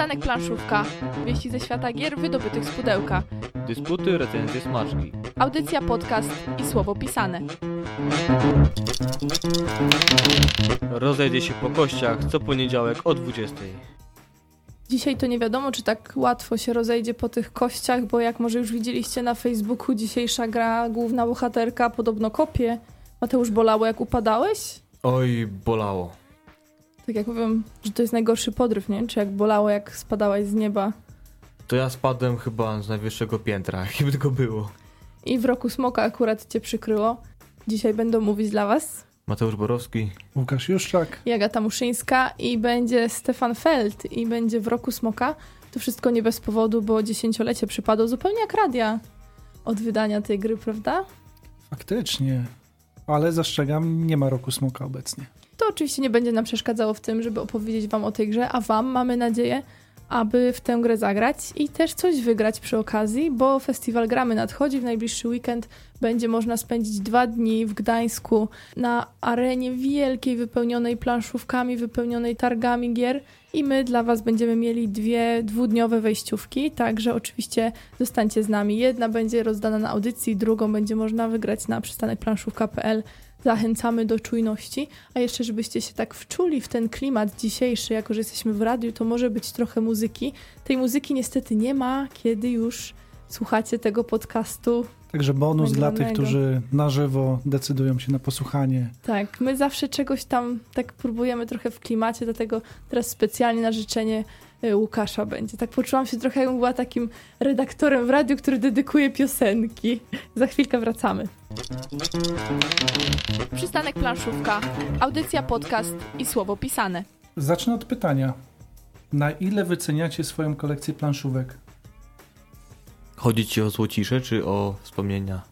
Przystanek planszówka. Wieści ze świata gier wydobytych z pudełka. Dysputy, recenzje, smaczki. Audycja, podcast i słowo pisane. Rozejdzie się po kościach co poniedziałek o 20. Dzisiaj to nie wiadomo, czy tak łatwo się rozejdzie po tych kościach, bo jak może już widzieliście na Facebooku, dzisiejsza gra, główna bohaterka podobno kopie. Mateusz, bolało jak upadałeś? Oj, bolało. Tak jak mówią, że to jest najgorszy podryw, nie? Czy jak bolało, jak spadałeś z nieba. To ja spadłem chyba z najwyższego piętra, jakim tylko było. I w roku smoka akurat cię przykryło. Dzisiaj będą mówić dla was Mateusz Borowski. Łukasz Juszczak. i Agata Muszyńska i będzie Stefan Feld i będzie w roku smoka. To wszystko nie bez powodu, bo dziesięciolecie przypadło zupełnie jak radia od wydania tej gry, prawda? Faktycznie. Ale zastrzegam, nie ma roku smoka obecnie. To oczywiście nie będzie nam przeszkadzało w tym, żeby opowiedzieć wam o tej grze, a wam mamy nadzieję, aby w tę grę zagrać i też coś wygrać przy okazji, bo festiwal Gramy nadchodzi w najbliższy weekend. Będzie można spędzić dwa dni w Gdańsku na arenie wielkiej, wypełnionej planszówkami, wypełnionej targami gier i my dla was będziemy mieli dwie dwudniowe wejściówki, także oczywiście zostańcie z nami. Jedna będzie rozdana na audycji, drugą będzie można wygrać na przystanekplanszówka.pl zachęcamy do czujności. A jeszcze, żebyście się tak wczuli w ten klimat dzisiejszy, jako że jesteśmy w radiu, to może być trochę muzyki. Tej muzyki niestety nie ma, kiedy już słuchacie tego podcastu. Także bonus dla tych, Nagranego. którzy na żywo decydują się na posłuchanie. Tak, my zawsze czegoś tam tak próbujemy trochę w klimacie, dlatego teraz specjalnie na życzenie Łukasza będzie. Tak poczułam się trochę, jakbym była takim redaktorem w radiu, który dedykuje piosenki. Za chwilkę wracamy. Przystanek planszówka, audycja, podcast i słowo pisane. Zacznę od pytania. Na ile wyceniacie swoją kolekcję planszówek? Chodzi ci o złocisze czy o wspomnienia?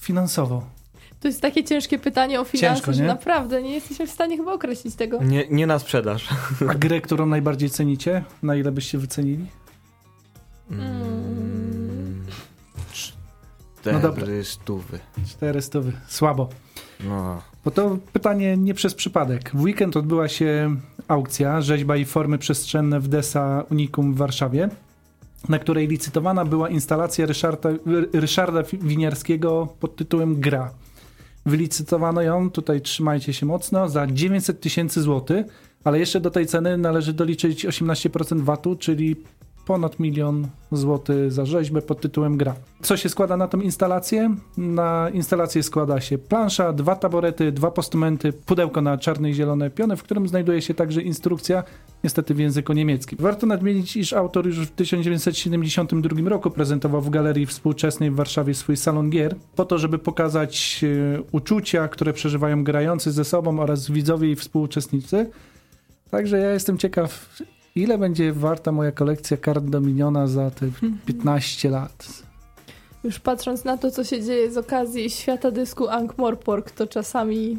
Finansowo. To jest takie ciężkie pytanie o finanse, Ciężko, że naprawdę nie jesteśmy w stanie chyba określić tego. Nie, nie na sprzedaż. A grę, którą najbardziej cenicie? Na ile byście wycenili? Mm. Cztery No dobra. stówy. 400. Słabo. No. Bo to pytanie nie przez przypadek. W weekend odbyła się aukcja rzeźba i formy przestrzenne w Desa Unicum w Warszawie, na której licytowana była instalacja Ryszarda, Ryszarda Winiarskiego pod tytułem Gra. Wylicytowano ją, tutaj trzymajcie się mocno, za 900 tysięcy złotych, ale jeszcze do tej ceny należy doliczyć 18% VAT-u, czyli ponad milion złotych za rzeźbę pod tytułem Gra. Co się składa na tą instalację? Na instalację składa się plansza, dwa taborety, dwa postumenty, pudełko na czarne i zielone piony, w którym znajduje się także instrukcja, niestety w języku niemieckim. Warto nadmienić, iż autor już w 1972 roku prezentował w Galerii Współczesnej w Warszawie swój salon gier, po to, żeby pokazać e, uczucia, które przeżywają grający ze sobą oraz widzowie i współuczestnicy. Także ja jestem ciekaw, ile będzie warta moja kolekcja kart Dominiona za te 15 lat. Już patrząc na to, co się dzieje z okazji świata dysku Ankh-Morpork, to czasami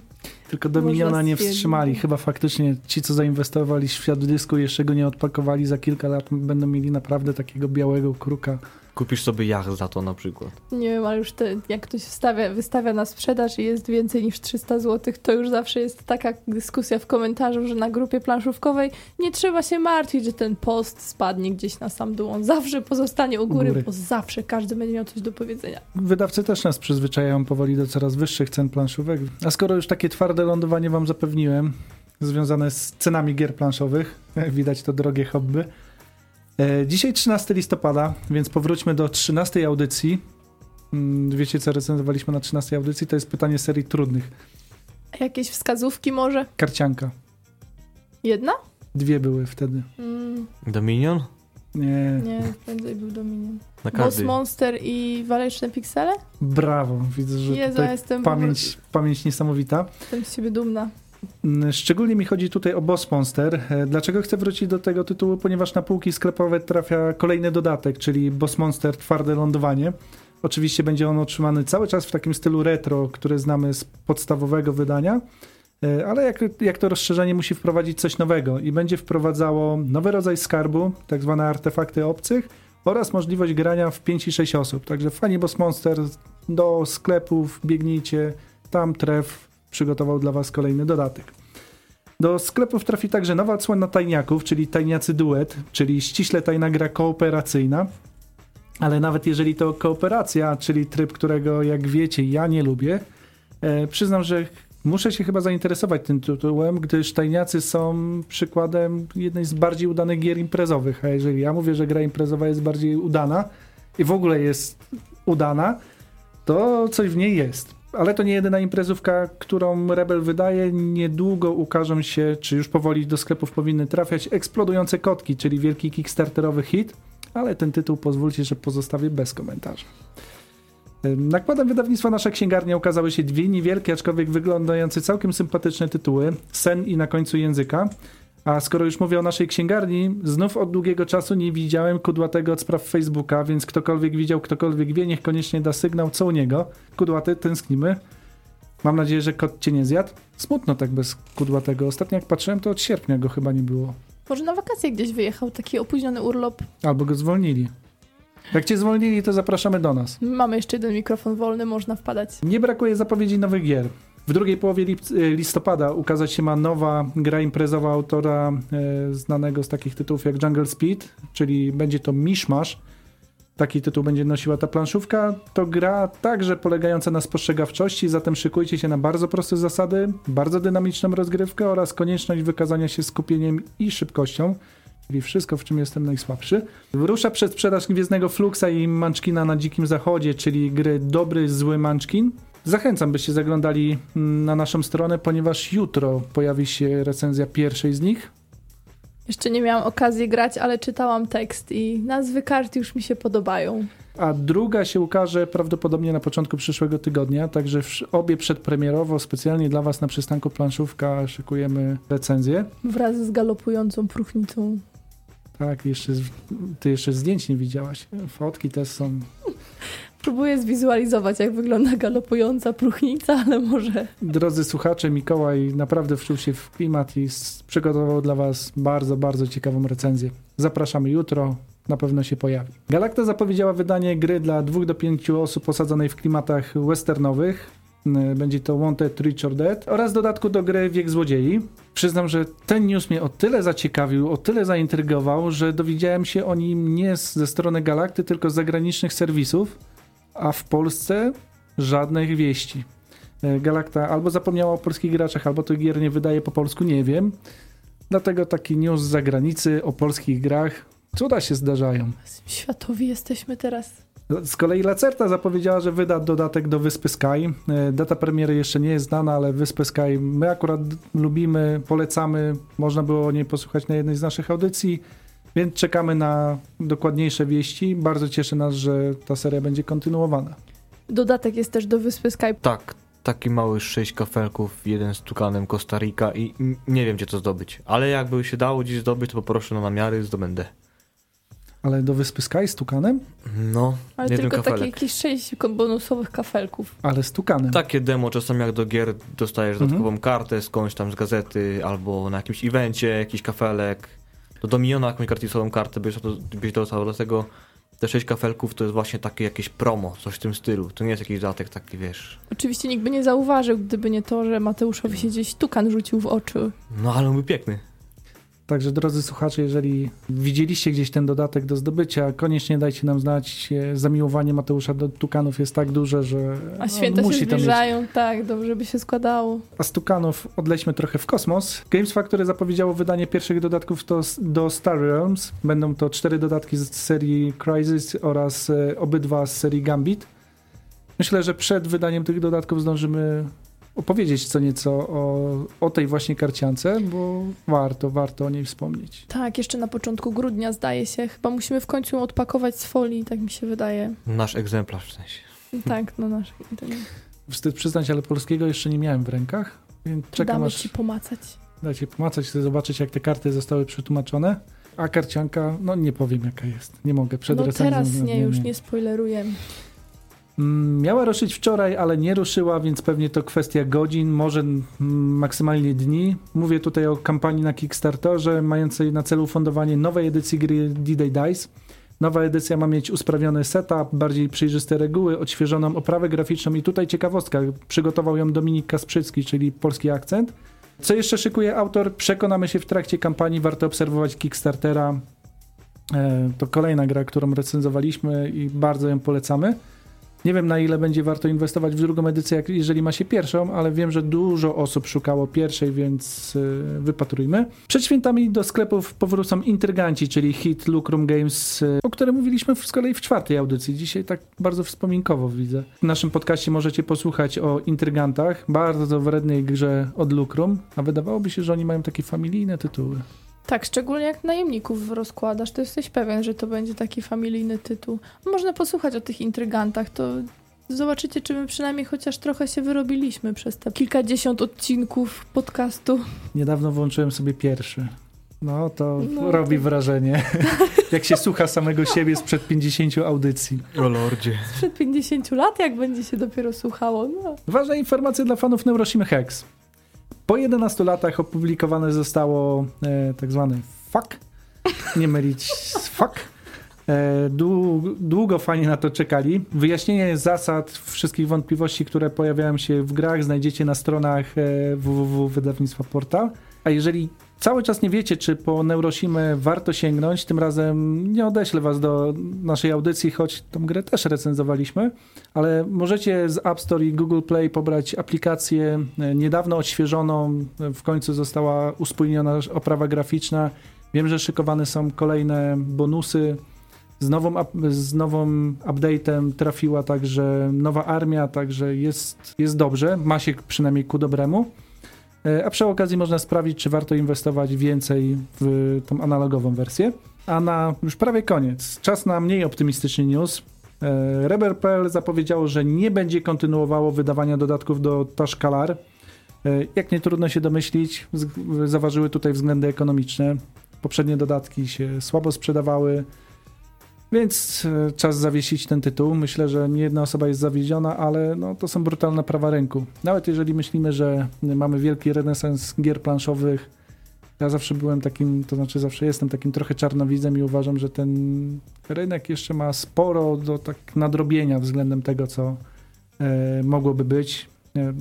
Tylko Dominiona Można nie wstrzymali. Chyba faktycznie ci, co zainwestowali w świat dysku jeszcze go nie odpakowali, za kilka lat będą mieli naprawdę takiego białego kruka. Kupisz sobie jacht za to na przykład. nie wiem, ale już te, jak ktoś wstawia, wystawia na sprzedaż i jest więcej niż 300 zł, to już zawsze jest taka dyskusja w komentarzu, że na grupie planszówkowej nie trzeba się martwić, że ten post spadnie gdzieś na sam dół. On zawsze pozostanie u góry, góry. bo zawsze każdy będzie miał coś do powiedzenia. Wydawcy też nas przyzwyczajają powoli do coraz wyższych cen planszówek. A skoro już takie twarde lądowanie wam zapewniłem, związane z cenami gier planszowych, widać to drogie hobby. E, Dzisiaj 13 listopada, więc powróćmy do 13 audycji. Mm, Wiecie, co recenzowaliśmy na 13 audycji? To jest pytanie serii trudnych. Jakieś wskazówki może? Karcianka. Jedna? Dwie były wtedy. Mm, Dominion? Nie. nie, prędzej był Dominion. Na Boss. Monster i Waleczne Piksele? Brawo. Widzę, że Jezu, jestem, pamięć, pamięć niesamowita. jestem z siebie dumna. Mm, Szczególnie mi chodzi tutaj o Boss Monster. E, Dlaczego chcę wrócić do tego tytułu? Ponieważ na półki sklepowe trafia kolejny dodatek, czyli Boss Monster Twarde Lądowanie. Oczywiście będzie on otrzymany cały czas w takim stylu retro, który znamy z podstawowego wydania, E, ale jak, jak to rozszerzenie musi wprowadzić coś nowego i będzie wprowadzało nowy rodzaj skarbu, tak zwane artefakty obcych oraz możliwość grania w 5 i 6 osób. Także fani Boss Monster do sklepów biegnijcie, tam tref przygotował dla Was kolejny dodatek. Do sklepów trafi także nowa odsłona tajniaków, czyli tajniacy duet, czyli ściśle tajna gra kooperacyjna. Ale nawet jeżeli to kooperacja, czyli tryb, którego jak wiecie ja nie lubię, e, przyznam, że muszę się chyba zainteresować tym tytułem, gdyż tajniacy są przykładem jednej z bardziej udanych gier imprezowych. A jeżeli ja mówię, że gra imprezowa jest bardziej udana i w ogóle jest udana, to coś w niej jest. Ale to nie jedyna imprezówka, którą Rebel wydaje. Niedługo ukażą się, czy już powoli do sklepów powinny trafiać eksplodujące kotki, czyli wielki kickstarterowy hit, ale ten tytuł pozwólcie, że pozostawię bez komentarza. Nakładem wydawnictwa Nasza Księgarnia ukazały się dwie niewielkie, aczkolwiek wyglądające całkiem sympatyczne tytuły. Sen i na końcu języka. A skoro już mówię o naszej księgarni, znów od długiego czasu nie widziałem kudłatego od spraw Facebooka, więc ktokolwiek widział, ktokolwiek wie, niech koniecznie da sygnał, co u niego. Kudłaty, tęsknimy. Mam nadzieję, że kot cię nie zjadł. Smutno tak bez kudłatego. Ostatnio jak patrzyłem, to od sierpnia go chyba nie było. Może na wakacje gdzieś wyjechał, taki opóźniony urlop. Albo go zwolnili. Jak cię zwolnili, to zapraszamy do nas. Mamy jeszcze jeden mikrofon wolny, można wpadać. Nie brakuje zapowiedzi nowych gier. W drugiej połowie listopada ukazać się ma nowa gra imprezowa autora e, znanego z takich tytułów jak Jungle Speed, czyli będzie to Mishmash. Taki tytuł będzie nosiła ta planszówka. To gra także polegająca na spostrzegawczości, zatem szykujcie się na bardzo proste zasady, bardzo dynamiczną rozgrywkę oraz konieczność wykazania się skupieniem i szybkością czyli wszystko, w czym jestem najsłabszy. Rusza przed sprzedaż Gwiezdnego Fluxa i Munchkina na Dzikim Zachodzie, czyli gry Dobry, Zły Munchkin. Zachęcam, byście zaglądali mm, na naszą stronę, ponieważ jutro pojawi się recenzja pierwszej z nich. Jeszcze nie miałam okazji grać, ale czytałam tekst i nazwy kart już mi się podobają. A druga się ukaże prawdopodobnie na początku przyszłego tygodnia, także obie przedpremierowo, specjalnie dla Was na przystanku planszówka szykujemy recenzję. Wraz z galopującą próchnicą. Tak, jeszcze, ty jeszcze zdjęć nie widziałaś. Fotki też są. Próbuję zwizualizować, jak wygląda galopująca próchnica, ale może. Drodzy słuchacze, Mikołaj naprawdę wczuł się w klimat i przygotował dla Was bardzo, bardzo ciekawą recenzję. Zapraszamy jutro, na pewno się pojawi. Galacta zapowiedziała wydanie gry dla 2 do 5 osób osadzonej w klimatach westernowych. Będzie to Wanted, Rich or Dead oraz dodatku do gry Wiek Złodziei. Przyznam, że ten news mnie o tyle zaciekawił, o tyle zaintrygował, że dowiedziałem się o nim nie ze strony Galakty, tylko z zagranicznych serwisów, a w Polsce żadnych wieści. E, Galakta albo zapomniała o polskich graczach, albo tych gier nie wydaje po polsku, nie wiem. Dlatego taki news z zagranicy o polskich grach. Cuda się zdarzają. Światowi jesteśmy teraz. Z kolei Lacerta zapowiedziała, że wyda dodatek do Wyspy Sky. E, data premiery jeszcze nie jest znana, ale Wyspę Sky my akurat lubimy, polecamy. Można było o niej posłuchać na jednej z naszych audycji, więc czekamy na dokładniejsze wieści. Bardzo cieszy nas, że ta seria będzie kontynuowana. Dodatek jest też do Wyspy Sky. Tak, taki mały sześć kafelków, jeden z tukanem Costa Rica i nie wiem gdzie to zdobyć. Ale jakby się dało gdzieś zdobyć, to poproszę na namiary, zdobędę. Ale do Wyspy Sky z tukanem? No, Ale tylko kafelek. takie jakieś sześć bonusowych kafelków. Ale z tukanem. Takie demo, czasami jak do gier dostajesz mhm. dodatkową kartę skądś tam z gazety, albo na jakimś evencie jakiś kafelek. Do miliona jakąś gratisową kartę byś, byś dostał, dlatego te sześć kafelków to jest właśnie takie jakieś promo, coś w tym stylu. To nie jest jakiś dodatek taki, wiesz. Oczywiście nikt by nie zauważył, gdyby nie to, że Mateuszowi się gdzieś tukan rzucił w oczy. No ale on był piękny. Także drodzy słuchacze, jeżeli widzieliście gdzieś ten dodatek do zdobycia, koniecznie dajcie nam znać. Zamiłowanie Mateusza do tukanów jest tak duże, że A święta musi się zbliżają, tak, dobrze by się składało. A z tukanów odlećmy trochę w kosmos. Games Factory zapowiedziało wydanie pierwszych dodatków do, do Star Realms. Będą to cztery dodatki z serii Crisis oraz e, obydwa z serii Gambit. Myślę, że przed wydaniem tych dodatków zdążymy opowiedzieć co nieco o, o tej właśnie karciance, bo warto, warto o niej wspomnieć. Tak, jeszcze na początku grudnia zdaje się. Chyba musimy w końcu ją odpakować z folii, tak mi się wydaje. Nasz egzemplarz w sensie. Tak, no nasz. Wstyd przyznać, ale polskiego jeszcze nie miałem w rękach, więc czekam Damy aż... ci pomacać. Dajcie pomacać, chcę zobaczyć jak te karty zostały przetłumaczone. A karcianka, no nie powiem jaka jest. Nie mogę przed no teraz nie, nie, nie, już nie spoilerujemy. Mm, miała ruszyć wczoraj, ale nie ruszyła, więc pewnie to kwestia godzin, może mm, maksymalnie dni. Mówię tutaj o kampanii na Kickstarterze mającej na celu fundowanie nowej edycji gry D-Day Dice. Nowa edycja ma mieć usprawniony setup, bardziej przejrzyste reguły, odświeżoną oprawę graficzną i tutaj ciekawostka, przygotował ją Dominik Kasprzycki, czyli polski akcent. Co jeszcze szykuje autor? Przekonamy się w trakcie kampanii. Warto obserwować Kickstartera. E, to kolejna gra, którą recenzowaliśmy i bardzo ją polecamy. Nie wiem na ile będzie warto inwestować w drugą edycję, jak, jeżeli ma się pierwszą, ale wiem, że dużo osób szukało pierwszej, więc yy, wypatrujmy. Przed świętami do sklepów powrócą Intryganci, czyli hit Lucrum Games, yy, o którym mówiliśmy z kolei w czwartej audycji. Dzisiaj tak bardzo wspominkowo widzę. W naszym podcaście możecie posłuchać o Intrygantach, bardzo wrednej grze od Lucrum, a wydawałoby się, że oni mają takie familijne tytuły. Tak, szczególnie jak najemników rozkładasz, to jesteś pewien, że to będzie taki familijny tytuł. Można posłuchać o tych intrygantach, to zobaczycie, czy my przynajmniej chociaż trochę się wyrobiliśmy przez te kilkadziesiąt odcinków podcastu. Niedawno włączyłem sobie pierwszy. No, to no, robi to... wrażenie. jak się słucha samego siebie sprzed 50 audycji. O lordzie. Sprzed 50 lat, jak będzie się dopiero słuchało. No. Ważna informacja dla fanów Neuroshima Hex. Po 11 latach opublikowane zostało e, tak zwane fuck, nie mylić z fuck. E, długo, długo fani na to czekali. Wyjaśnienie zasad, wszystkich wątpliwości, które pojawiają się w grach, znajdziecie na stronach e, www wydawnictwa Portal. A jeżeli cały czas nie wiecie, czy po Neurosimę warto sięgnąć, tym razem nie odeślę was do naszej audycji, choć tą grę też recenzowaliśmy, ale możecie z App Store i Google Play pobrać aplikację e, niedawno odświeżoną, w końcu została uspójniona oprawa graficzna. Wiem, że szykowane są kolejne bonusy. Z nową, z nową update'em trafiła także nowa armia, także jest, jest dobrze, ma się przynajmniej ku dobremu. E, a przy okazji można sprawdzić, czy warto inwestować więcej w tą analogową wersję. A na już prawie koniec, czas na mniej optymistyczny news. E, Rebel.pl zapowiedziało, że nie będzie kontynuowało wydawania dodatków do Tashkalar. E, jak nie trudno się domyślić, zaważyły tutaj względy ekonomiczne. Poprzednie dodatki się słabo sprzedawały, więc e, czas zawiesić ten tytuł. Myślę, że nie jedna osoba jest zawiedziona, ale no, to są brutalne prawa rynku. Nawet jeżeli myślimy, że mamy wielki renesans gier planszowych, ja zawsze byłem takim, to znaczy zawsze jestem takim trochę czarnowidzem i uważam, że ten rynek jeszcze ma sporo do tak nadrobienia względem tego, co e, mogłoby być. E,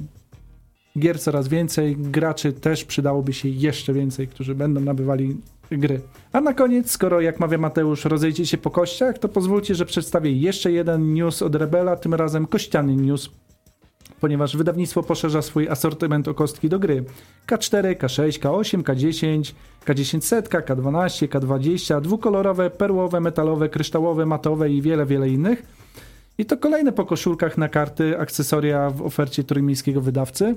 gier coraz więcej, graczy też przydałoby się jeszcze więcej, którzy będą nabywali gry. A na koniec, skoro jak mawia Mateusz, rozejdzie się po kościach, to pozwólcie, że przedstawię jeszcze jeden news od Rebela, tym razem kościany news ponieważ wydawnictwo poszerza swój asortyment o kostki do gry. K4, K6, K8, K10, K10 setka, K12, K20, dwukolorowe, perłowe, metalowe, kryształowe, matowe i wiele, wiele innych. I to kolejne po koszulkach na karty, akcesoria w ofercie trójmiejskiego wydawcy.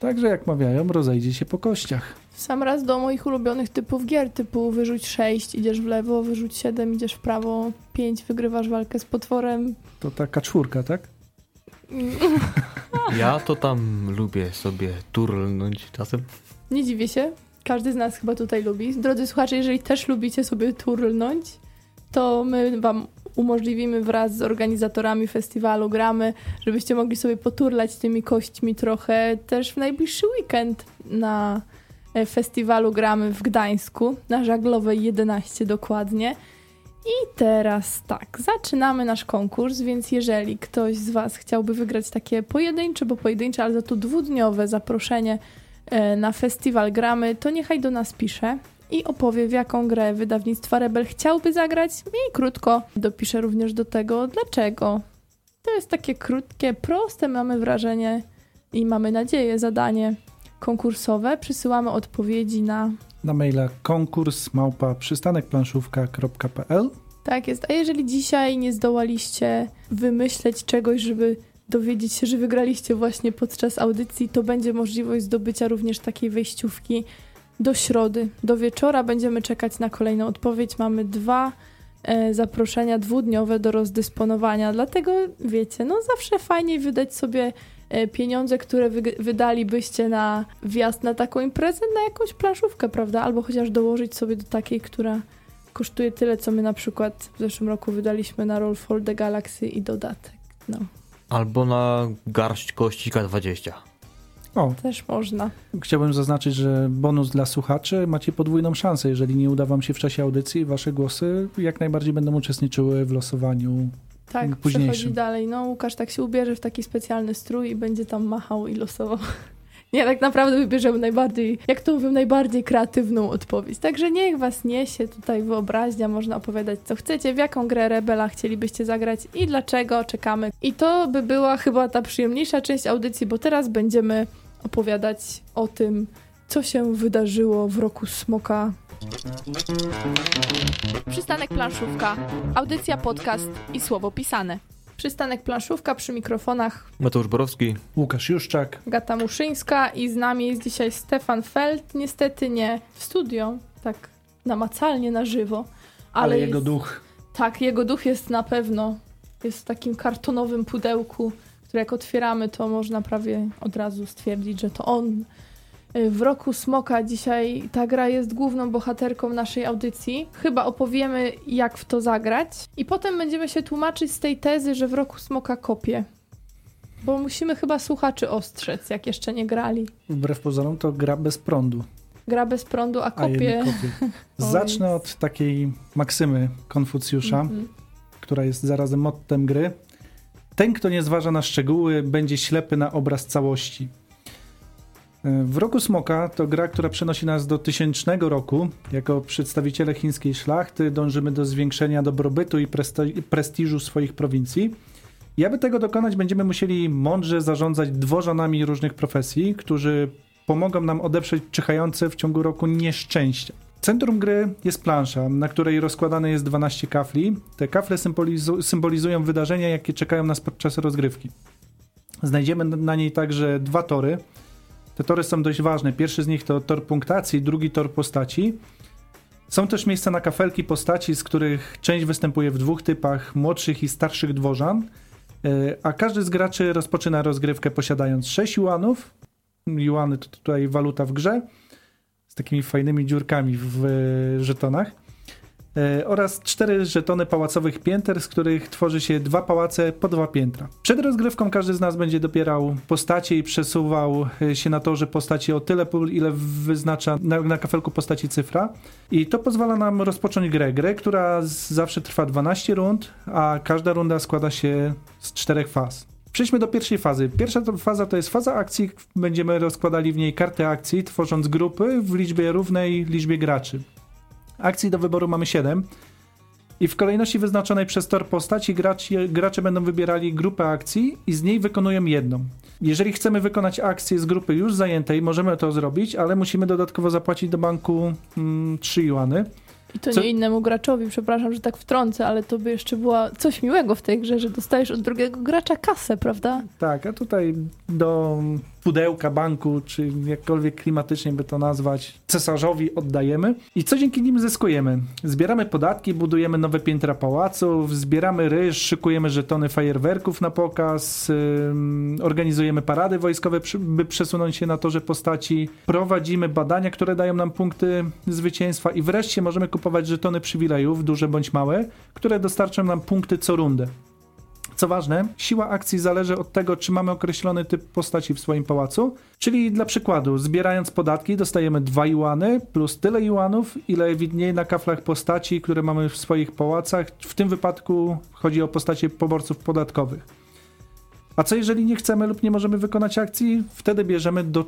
Także jak mawiają, rozejdzie się po kościach. Sam raz do moich ulubionych typów gier, typu wyrzuć 6, idziesz w lewo, wyrzuć 7, idziesz w prawo, 5, wygrywasz walkę z potworem. To taka czwórka, tak? Ja to tam lubię sobie turlnąć czasem. Nie dziwię się. Każdy z nas chyba tutaj lubi. Drodzy słuchacze, jeżeli też lubicie sobie turlnąć, to my wam umożliwimy wraz z organizatorami festiwalu Gramy, żebyście mogli sobie poturlać tymi kośćmi trochę też w najbliższy weekend na e, festiwalu Gramy w Gdańsku, na Żaglowej 11 dokładnie. I teraz tak, zaczynamy nasz konkurs, więc jeżeli ktoś z Was chciałby wygrać takie pojedyncze, bo pojedyncze, ale za to dwudniowe zaproszenie e, na festiwal Gramy, to niechaj do nas pisze i opowie, w jaką grę wydawnictwa Rebel chciałby zagrać i krótko dopisze również do tego, dlaczego. To jest takie krótkie, proste, mamy wrażenie i mamy nadzieję zadanie konkursowe. Przysyłamy odpowiedzi na na maila konkurs małpa przystanekplanszówka.pl Tak jest. A jeżeli dzisiaj nie zdołaliście wymyśleć czegoś, żeby dowiedzieć się, że wygraliście właśnie podczas audycji, to będzie możliwość zdobycia również takiej wejściówki do środy, do wieczora. Będziemy czekać na kolejną odpowiedź. Mamy dwa e, zaproszenia dwudniowe do rozdysponowania, dlatego wiecie, no zawsze fajniej wydać sobie e, pieniądze, które wy, wydalibyście na wjazd na taką imprezę, na jakąś planszówkę, prawda? Albo chociaż dołożyć sobie do takiej, która kosztuje tyle, co my na przykład w zeszłym roku wydaliśmy na Roll for the Galaxy i dodatek. No. Albo na garść kości K20. O. Też można. Chciałbym zaznaczyć, że bonus dla słuchaczy macie podwójną szansę. Jeżeli nie uda wam się w czasie audycji, wasze głosy jak najbardziej będą uczestniczyły w losowaniu tak, późniejszym. Tak, dalej. No Łukasz tak się ubierze w taki specjalny strój i będzie tam machał i losował. Nie, tak naprawdę wybierzemy najbardziej, jak to mówię, najbardziej kreatywną odpowiedź. Także niech was niesie tutaj wyobraźnia, można opowiadać co chcecie, w jaką grę Rebela chcielibyście zagrać i dlaczego, czekamy. I to by była chyba ta przyjemniejsza część audycji, bo teraz będziemy opowiadać o tym, co się wydarzyło w roku Smoka. Przystanek planszówka, audycja, podcast i słowo pisane. Przystanek planszówka przy mikrofonach Mateusz Borowski. Łukasz Juszczak. Gata Muszyńska i z nami jest dzisiaj Stefan Feld. Niestety nie w studio, tak namacalnie na żywo. Ale, Ale, jego jest, duch. Tak, jego duch jest na pewno. Jest w takim kartonowym pudełku, które jak otwieramy, to można prawie od razu stwierdzić, że to on. Y, W roku Smoka dzisiaj ta gra jest główną bohaterką naszej audycji. Chyba opowiemy, jak w to zagrać. I potem będziemy się tłumaczyć z tej tezy, że w roku Smoka kopie. Bo musimy chyba słuchaczy ostrzec, jak jeszcze nie grali. Wbrew pozorom to gra bez prądu. Gra bez prądu, a kopie. Zacznę od takiej maksymy Konfucjusza, Mhm. która jest zarazem mottem gry. Ten, kto nie zważa na szczegóły, będzie ślepy na obraz całości. E, W roku Smoka to gra, która przenosi nas do tysięcznego roku. Jako przedstawiciele chińskiej szlachty dążymy do zwiększenia dobrobytu i presti- prestiżu swoich prowincji. I aby tego dokonać, będziemy musieli mądrze zarządzać dworzanami różnych profesji, którzy pomogą nam odeprzeć czyhające w ciągu roku nieszczęścia. Centrum gry jest plansza, na której rozkładane jest 12 kafli. Te kafle symbolizu- symbolizują wydarzenia, jakie czekają nas podczas rozgrywki. Znajdziemy na niej także dwa tory. Te tory są dość ważne. Pierwszy z nich to tor punktacji, drugi tor postaci. Są też miejsca na kafelki postaci, z których część występuje w dwóch typach młodszych i starszych dworzan. E, A każdy z graczy rozpoczyna rozgrywkę posiadając 6 juanów. Juany to tutaj waluta w grze takimi fajnymi dziurkami w żetonach. E, oraz cztery żetony pałacowych pięter, z których tworzy się dwa pałace po dwa piętra. Przed rozgrywką każdy z nas będzie dopierał postacie i przesuwał e, się na torze postaci o tyle ile wyznacza na, na kafelku postaci cyfra. I to pozwala nam rozpocząć grę. Grę, która zawsze trwa 12 rund, a każda runda składa się z czterech faz. Przejdźmy do pierwszej fazy. Pierwsza faza to jest faza akcji. Będziemy rozkładali w niej karty akcji, tworząc grupy w liczbie równej liczbie graczy. Akcji do wyboru mamy 7. I w kolejności wyznaczonej przez tor postaci gracze, gracze będą wybierali grupę akcji i z niej wykonują jedną. Jeżeli chcemy wykonać akcję z grupy już zajętej, możemy to zrobić, ale musimy dodatkowo zapłacić do banku mm, 3 juany. I to Co- nie innemu graczowi, przepraszam, że tak wtrącę, ale to by jeszcze było coś miłego w tej grze, że dostajesz od drugiego gracza kasę, prawda? Tak, a tutaj do pudełka banku, czy jakkolwiek klimatycznie by to nazwać, cesarzowi oddajemy. I co dzięki nim zyskujemy? Zbieramy podatki, budujemy nowe piętra pałaców, zbieramy ryż, szykujemy żetony fajerwerków na pokaz, organizujemy parady wojskowe, by przesunąć się na torze postaci, prowadzimy badania, które dają nam punkty zwycięstwa i wreszcie możemy kupować żetony przywilejów, duże bądź małe, które dostarczą nam punkty co rundę. Co ważne, siła akcji zależy od tego, czy mamy określony typ postaci w swoim pałacu. Czyli dla przykładu, zbierając podatki, dostajemy 2 juany plus tyle juanów, ile widnieje na kaflach postaci, które mamy w swoich pałacach. W tym wypadku chodzi o postacie poborców podatkowych. A co jeżeli nie chcemy lub nie możemy wykonać akcji? Wtedy bierzemy do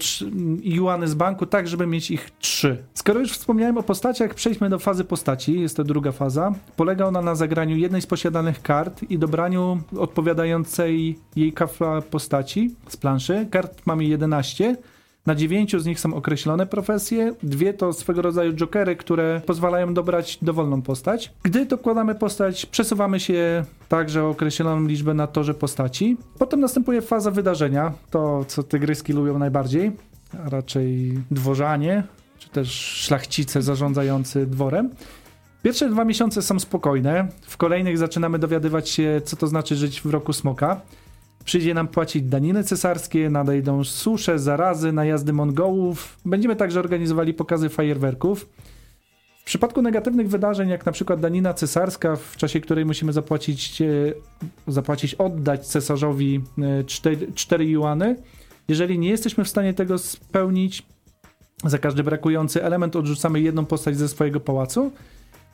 juany z banku, tak żeby mieć ich trzy. Skoro już wspomniałem o postaciach, przejdźmy do fazy postaci. Jest to druga faza. Polega ona na zagraniu jednej z posiadanych kart i dobraniu odpowiadającej jej kafla postaci z planszy. Kart mamy 11. Na dziewięciu z nich są określone profesje, dwie to swego rodzaju jokery, które pozwalają dobrać dowolną postać. Gdy dokładamy postać, przesuwamy się także o określoną liczbę na torze postaci. Potem następuje faza wydarzenia, to co tygryski lubią najbardziej, a raczej dworzanie, czy też szlachcice zarządzający dworem. Pierwsze dwa miesiące są spokojne, w kolejnych zaczynamy dowiadywać się, co to znaczy żyć w roku smoka. Przyjdzie nam płacić daniny cesarskie, nadejdą susze, zarazy, najazdy Mongołów. Będziemy także organizowali pokazy fajerwerków. W przypadku negatywnych wydarzeń, jak na przykład danina cesarska, w czasie której musimy zapłacić, e, zapłacić oddać cesarzowi 4, 4 juany, jeżeli nie jesteśmy w stanie tego spełnić, za każdy brakujący element odrzucamy jedną postać ze swojego pałacu.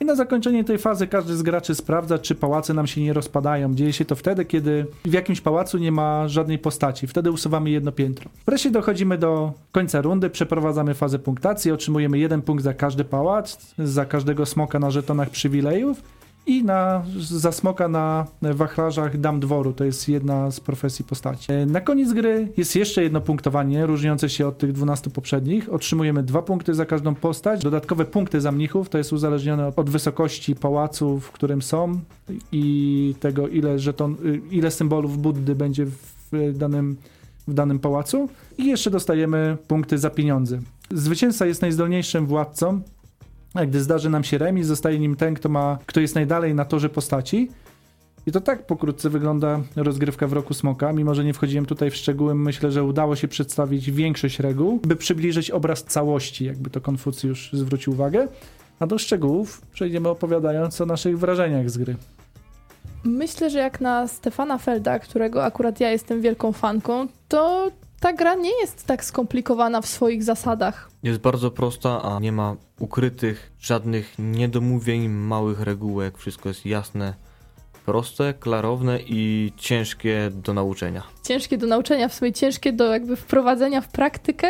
I na zakończenie tej fazy każdy z graczy sprawdza, czy pałace nam się nie rozpadają. Dzieje się to wtedy, kiedy w jakimś pałacu nie ma żadnej postaci. Wtedy usuwamy jedno piętro. Wreszcie dochodzimy do końca rundy, przeprowadzamy fazę punktacji, otrzymujemy jeden punkt za każdy pałac, za każdego smoka na żetonach przywilejów i na, za smoka na wachlarzach dam dworu. To jest jedna z profesji postaci. E, na koniec gry jest jeszcze jedno punktowanie, różniące się od tych 12 poprzednich. Otrzymujemy dwa punkty za każdą postać. Dodatkowe punkty za mnichów to jest uzależnione od wysokości pałacu, w którym są i tego, ile, żeton, y, ile symbolów Buddy będzie w danym, w danym pałacu. I jeszcze dostajemy punkty za pieniądze. Zwycięzca jest najzdolniejszym władcą, a gdy zdarzy nam się remis, zostaje nim ten, kto, ma, kto jest najdalej na torze postaci. I to tak pokrótce wygląda rozgrywka w roku Smoka. Mimo, że nie wchodziłem tutaj w szczegóły, myślę, że udało się przedstawić większość reguł, by przybliżyć obraz całości, jakby to Konfucjusz zwrócił uwagę. A do szczegółów przejdziemy opowiadając o naszych wrażeniach z gry. Myślę, że jak na Stefana Felda, którego akurat ja jestem wielką fanką, to ta gra nie jest tak skomplikowana w swoich zasadach. Jest bardzo prosta, a nie ma ukrytych żadnych niedomówień, małych regułek. Wszystko jest jasne, proste, klarowne i ciężkie do nauczenia. Ciężkie do nauczenia, w sumie ciężkie do jakby wprowadzenia w praktykę,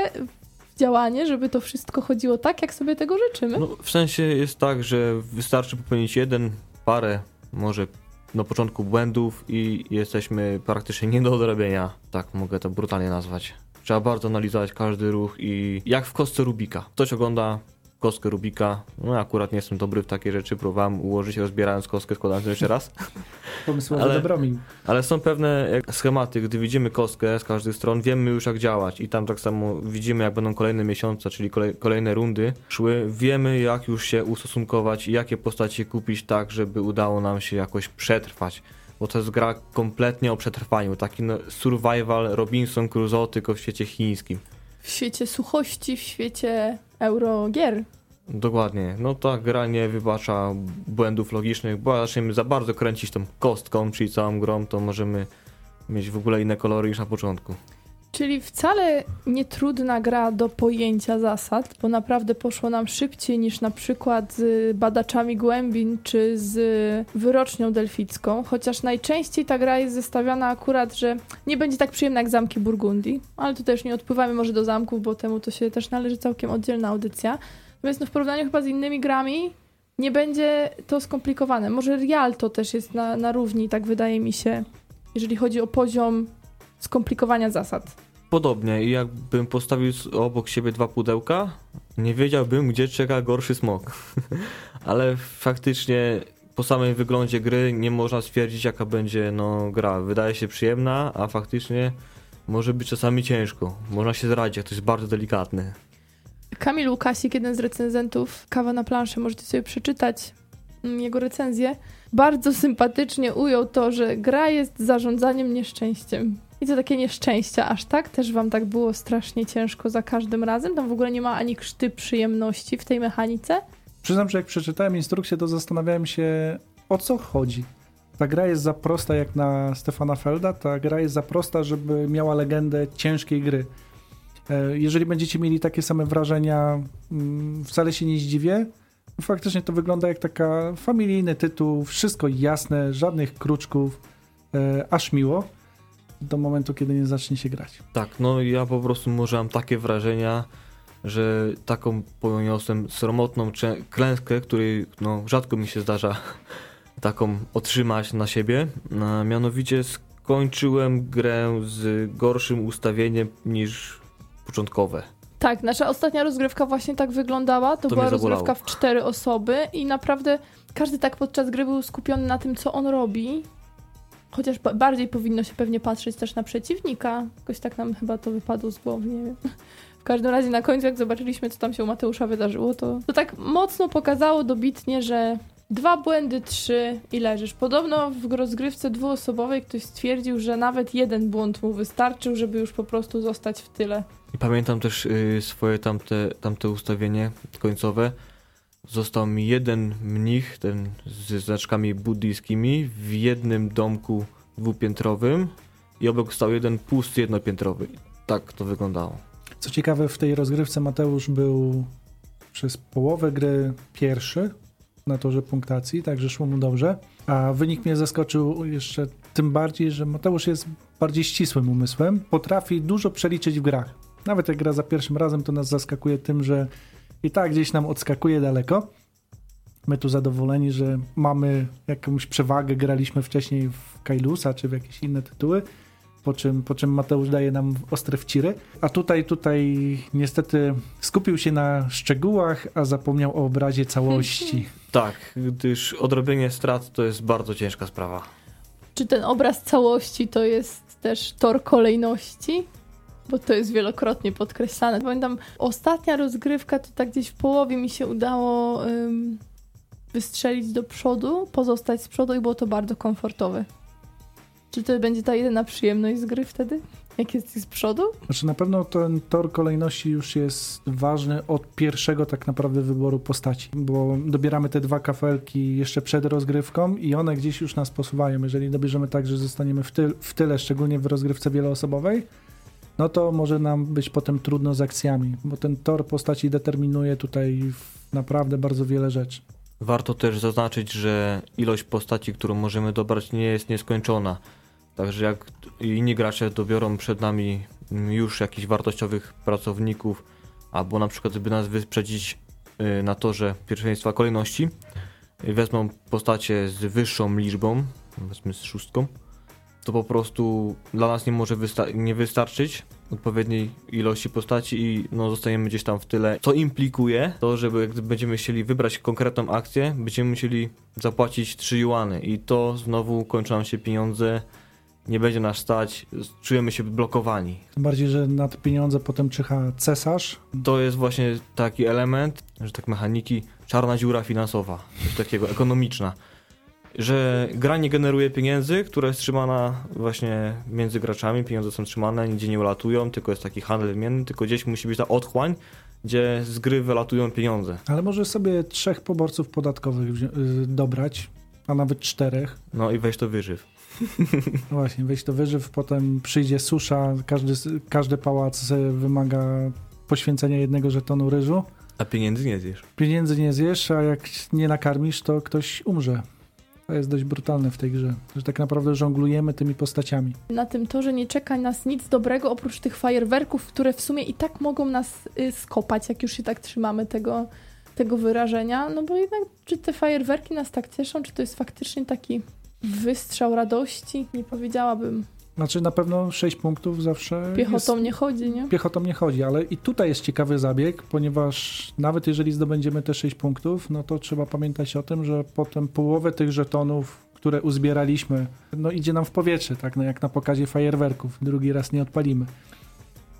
w działanie, żeby to wszystko chodziło tak, jak sobie tego życzymy. No, w sensie jest tak, że wystarczy popełnić jeden, parę, może na początku błędów i jesteśmy praktycznie nie do odrobienia. Tak mogę to brutalnie nazwać. Trzeba bardzo analizować każdy ruch i jak w kostce Rubika. Ktoś ogląda kostkę Rubika. No akurat nie jestem dobry w takie rzeczy, próbowałem ułożyć rozbierając kostkę, składając jeszcze raz. Pomysłowy ale, Dobromin. Ale są pewne schematy, gdy widzimy kostkę z każdej stron, wiemy już jak działać i tam tak samo widzimy jak będą kolejne miesiące, czyli kolej, kolejne rundy szły, wiemy jak już się ustosunkować i jakie postacie kupić tak, żeby udało nam się jakoś przetrwać bo to jest gra kompletnie o przetrwaniu, taki no, survival Robinson Crusoe tylko w świecie chińskim. W świecie suchości, w świecie eurogier. Dokładnie. No ta gra nie wybacza błędów logicznych, bo zaczniemy za bardzo kręcić tą kostką, czyli całą grą, to możemy mieć w ogóle inne kolory niż na początku. Czyli wcale nie trudna gra do pojęcia zasad, bo naprawdę poszło nam szybciej niż na przykład z badaczami głębin czy z wyrocznią delficką, chociaż najczęściej ta gra jest zestawiana akurat, że nie będzie tak przyjemna jak zamki Burgundii, ale tu też nie odpływamy może do zamków, bo temu to się też należy całkiem oddzielna audycja. Natomiast no w porównaniu chyba z innymi grami nie będzie to skomplikowane. Może Rialto też jest na, na równi, tak wydaje mi się, jeżeli chodzi o poziom skomplikowania zasad. Podobnie, jakbym postawił obok siebie dwa pudełka, nie wiedziałbym, gdzie czeka gorszy smok. Ale faktycznie po samym wyglądzie gry nie można stwierdzić, jaka będzie no, gra. Wydaje się przyjemna, a faktycznie może być czasami ciężko. Można się zradzić, jak to jest bardzo delikatne. Kamil Łukasik, jeden z recenzentów Kawa na planszy, możecie sobie przeczytać mm, jego recenzję. Bardzo sympatycznie ujął to, że gra jest zarządzaniem nieszczęściem. I takie nieszczęścia, aż tak? Też wam tak było strasznie ciężko za każdym razem? Tam w ogóle nie ma ani krzty przyjemności w tej mechanice? Przyznam, że jak przeczytałem instrukcję, to zastanawiałem się, o co chodzi. Ta gra jest za prosta jak na Stefana Felda, ta gra jest za prosta, żeby miała legendę ciężkiej gry. E, jeżeli będziecie mieli takie same wrażenia, mm, wcale się nie zdziwię. Faktycznie to wygląda jak taka familijny tytuł, wszystko jasne, żadnych kruczków, e, aż miło do momentu, kiedy nie zacznie się grać. Tak, no ja po prostu może mam takie wrażenia, że taką poniosłem sromotną klęskę, której no, rzadko mi się zdarza taką otrzymać na siebie. A mianowicie skończyłem grę z gorszym ustawieniem niż początkowe. Tak, nasza ostatnia rozgrywka właśnie tak wyglądała. To, to była rozgrywka w cztery osoby i naprawdę każdy tak podczas gry był skupiony na tym, co on robi Chociaż bardziej powinno się pewnie patrzeć też na przeciwnika. Jakoś tak nam chyba to wypadło z głowy, nie wiem. W każdym razie na końcu, jak zobaczyliśmy, co tam się u Mateusza wydarzyło, to, to tak mocno pokazało dobitnie, że dwa błędy, trzy i leżysz. Podobno w rozgrywce dwuosobowej ktoś stwierdził, że nawet jeden błąd mu wystarczył, żeby już po prostu zostać w tyle. I pamiętam też y, swoje tamte, tamte ustawienie końcowe Został mi jeden mnich, ten ze znaczkami buddyjskimi, w jednym domku dwupiętrowym i obok stał jeden pusty jednopiętrowy. Tak to wyglądało. Co ciekawe, w tej rozgrywce Mateusz był przez połowę gry pierwszy, na torze punktacji, także szło mu dobrze. A wynik mnie zaskoczył jeszcze tym bardziej, że Mateusz jest bardziej ścisłym umysłem, potrafi dużo przeliczyć w grach. Nawet jak gra za pierwszym razem, to nas zaskakuje tym, że i tak gdzieś nam odskakuje daleko. My tu zadowoleni, że mamy jakąś przewagę, graliśmy wcześniej w Kailusa czy w jakieś inne tytuły, po czym, po czym Mateusz daje nam ostre wciry. A tutaj, tutaj niestety skupił się na szczegółach, a zapomniał o obrazie całości. Tak, gdyż odrobienie strat to jest bardzo ciężka sprawa. Czy ten obraz całości to jest też tor kolejności? Bo to jest wielokrotnie podkreślane. Pamiętam, ostatnia rozgrywka to tak gdzieś w połowie mi się udało um, wystrzelić do przodu, pozostać z przodu i było to bardzo komfortowe. Czy to będzie ta jedyna przyjemność z gry wtedy? Jak jest z przodu? Znaczy na pewno ten tor kolejności już jest ważny od pierwszego tak naprawdę wyboru postaci, bo dobieramy te dwa kafelki jeszcze przed rozgrywką i one gdzieś już nas posuwają. Jeżeli dobierzemy tak, że zostaniemy w, w tyle, szczególnie w rozgrywce wieloosobowej, no to może nam być potem trudno z akcjami, bo ten tor postaci determinuje tutaj naprawdę bardzo wiele rzeczy. Warto też zaznaczyć, że ilość postaci, którą możemy dobrać, nie jest nieskończona. Także jak inni gracze dobiorą przed nami już jakichś wartościowych pracowników, albo na przykład by nas wyprzedzić y, na torze pierwszeństwa kolejności, wezmą postacie z wyższą liczbą, powiedzmy z szóstką, to po prostu dla nas nie może wysta- nie wystarczyć odpowiedniej ilości postaci i no, zostajemy gdzieś tam w tyle, co implikuje to, że jak będziemy chcieli wybrać konkretną akcję, będziemy musieli zapłacić 3 juany i to znowu kończą nam się pieniądze nie będzie nas stać, czujemy się blokowani. Tym bardziej, że na te pieniądze potem czyha cesarz. To jest właśnie taki element, że tak mechaniki, czarna dziura finansowa, coś takiego, ekonomiczna. Że gra nie generuje pieniędzy, która jest trzymana właśnie między graczami, pieniądze są trzymane, nigdzie nie ulatują, tylko jest taki handel wymienny, tylko gdzieś musi być ta otchłań, gdzie z gry wylatują pieniądze. Ale może sobie trzech poborców podatkowych y, dobrać, a nawet czterech. No i weź to wyżyw. Właśnie, weź to wyżyw, potem przyjdzie susza, każdy, każdy pałac wymaga poświęcenia jednego żetonu ryżu. A pieniędzy nie zjesz. Pieniędzy nie zjesz, a jak nie nakarmisz, to ktoś umrze. To jest dość brutalne w tej grze, że tak naprawdę żonglujemy tymi postaciami. Na tym torze nie czeka nas nic dobrego oprócz tych fajerwerków, które w sumie i tak mogą nas y, skopać, jak już się tak trzymamy tego, tego wyrażenia. No bo jednak, czy te fajerwerki nas tak cieszą, czy to jest faktycznie taki wystrzał radości, nie powiedziałabym. Znaczy na pewno 6 punktów zawsze. Piechotą jest... nie chodzi, nie? Piechotą nie chodzi, ale i tutaj jest ciekawy zabieg, ponieważ nawet jeżeli zdobędziemy te 6 punktów, no to trzeba pamiętać o tym, że potem połowę tych żetonów, które uzbieraliśmy, no idzie nam w powietrze, tak no jak na pokazie fajerwerków. Drugi raz nie odpalimy.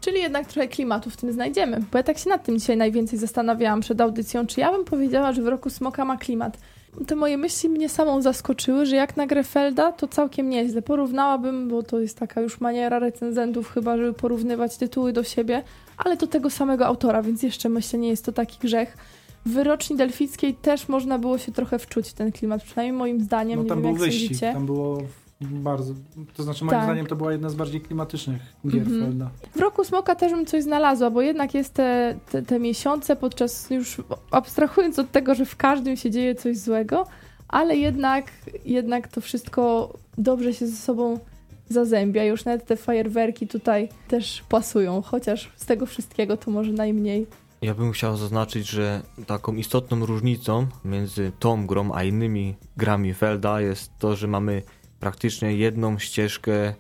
Czyli jednak trochę klimatu w tym znajdziemy. Bo ja tak się nad tym dzisiaj najwięcej zastanawiałam przed audycją, czy ja bym powiedziała, że w roku Smoka ma klimat te moje myśli mnie samą zaskoczyły, że jak na Grefelda to całkiem nieźle. Porównałabym, bo to jest taka już maniera recenzentów chyba, żeby porównywać tytuły do siebie, ale do tego samego autora, więc jeszcze myślę, nie jest to taki grzech. W wyroczni delfickiej też można było się trochę wczuć w ten klimat, przynajmniej moim zdaniem. No, tam nie był wiem, jak wyścig, sądzicie. tam było bardzo. To znaczy, moim tak. zdaniem, to była jedna z bardziej klimatycznych gier -hmm. Felda. W roku Smoka też bym coś znalazła, bo jednak jest te, te, te, miesiące podczas już abstrahując od tego, że w każdym się dzieje coś złego, ale jednak, jednak to wszystko dobrze się ze sobą zazębia. Już nawet te fajerwerki tutaj też pasują, chociaż z tego wszystkiego to może najmniej. Ja bym chciał zaznaczyć, że taką istotną różnicą między tą grą a innymi grami Felda jest to, że mamy praktycznie jedną ścieżkę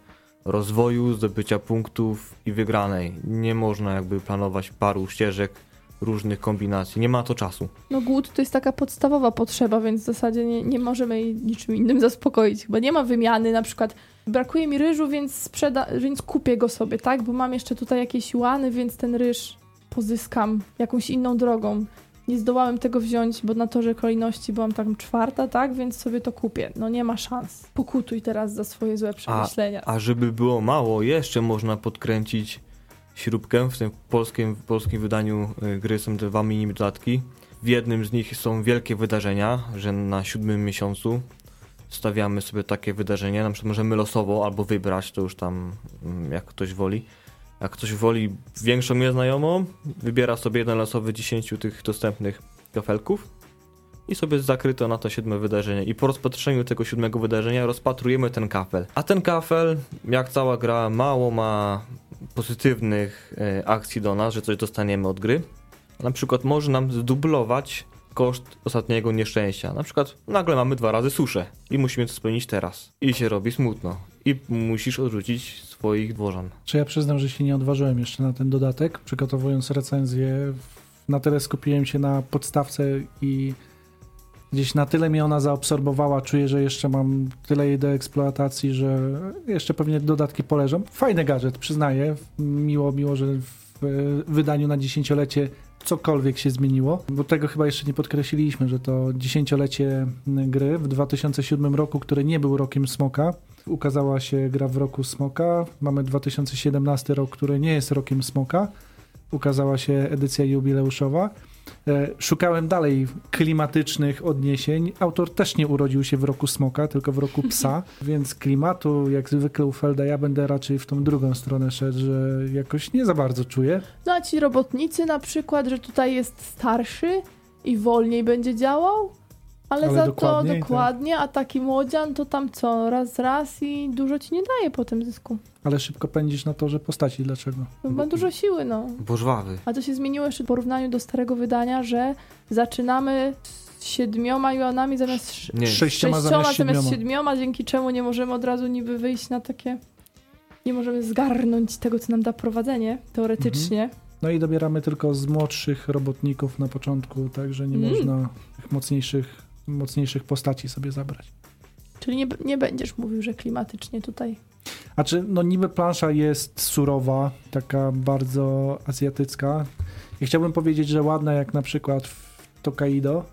rozwoju, zdobycia punktów i wygranej. Nie można jakby planować paru ścieżek różnych kombinacji. Nie ma to czasu. No głód to jest taka podstawowa potrzeba, więc w zasadzie nie, nie możemy jej niczym innym zaspokoić. Chyba nie ma wymiany, na przykład brakuje mi ryżu, więc sprzeda, więc kupię go sobie, tak? Bo mam jeszcze tutaj jakieś łany, więc ten ryż pozyskam jakąś inną drogą nie zdołałem tego wziąć, bo na torze kolejności byłam tam czwarta, tak? Więc sobie to kupię. No nie ma szans. Pokutuj teraz za swoje złe przemyślenia. A, a żeby było mało, jeszcze można podkręcić śrubkę. W tym polskim, w polskim wydaniu y, gry są dwa mini dodatki. W jednym z nich są wielkie wydarzenia, że na siódmym miesiącu stawiamy sobie takie wydarzenie. Na przykład możemy losowo albo wybrać, to już tam mm, jak ktoś woli jak ktoś woli większą nieznajomą, wybiera sobie jeden losowy 10 tych dostępnych kafelków i sobie zakryto na to siódme wydarzenie. I po rozpatrzeniu tego siódmego wydarzenia rozpatrujemy ten kafel. A ten kafel, jak cała gra, mało ma pozytywnych e, akcji do nas, że coś dostaniemy od gry. Na przykład może nam zdublować koszt ostatniego nieszczęścia. Na przykład nagle mamy dwa razy suszę i musimy to spełnić teraz. I się robi smutno. I musisz odrzucić swoich dworzan. Czy ja przyznam, że się nie odważyłem jeszcze na ten dodatek, przygotowując recenzję. Na tyle skupiłem się na podstawce i gdzieś na tyle mnie ona zaabsorbowała. Czuję, że jeszcze mam tyle jej do eksploatacji, że jeszcze pewnie dodatki poleżą. Fajny gadżet, przyznaję. Miło, miło, że w wydaniu na dziesięciolecie cokolwiek się zmieniło, bo tego chyba jeszcze nie podkreśliliśmy, że to dziesięciolecie gry w 2007 roku, który nie był rokiem Smoka. Ukazała się gra w roku Smoka. Mamy 2017 rok, który nie jest rokiem Smoka. Ukazała się edycja jubileuszowa. E, szukałem dalej klimatycznych odniesień. Autor też nie urodził się w roku smoka, tylko w roku psa, więc klimatu, jak zwykle u Felda, ja będę raczej w tą drugą stronę szedł, że jakoś nie za bardzo czuję. No a ci robotnicy na przykład, że tutaj jest starszy i wolniej będzie działał? Ale, Ale za to dokładnie, a taki młodzian to tam co, raz raz i dużo ci nie daje po tym zysku. Ale szybko pędzisz na torze postaci, dlaczego? Ma dużo siły, no. Bo żwawy. A to się zmieniło jeszcze w porównaniu do starego wydania, że zaczynamy z siedmioma juanami zamiast nie. sześcioma, sześcioma zamiast, zamiast siedmioma, dzięki czemu nie możemy od razu niby wyjść na takie... Nie możemy zgarnąć tego, co nam da prowadzenie, teoretycznie. Mhm. No i dobieramy tylko z młodszych robotników na początku, także nie mm. można tych mocniejszych mocniejszych postaci sobie zabrać. Czyli nie, nie będziesz mówił, że klimatycznie tutaj. A czy no niby plansza jest surowa, taka bardzo azjatycka. I chciałbym powiedzieć, że ładna jak na przykład w Tokaido,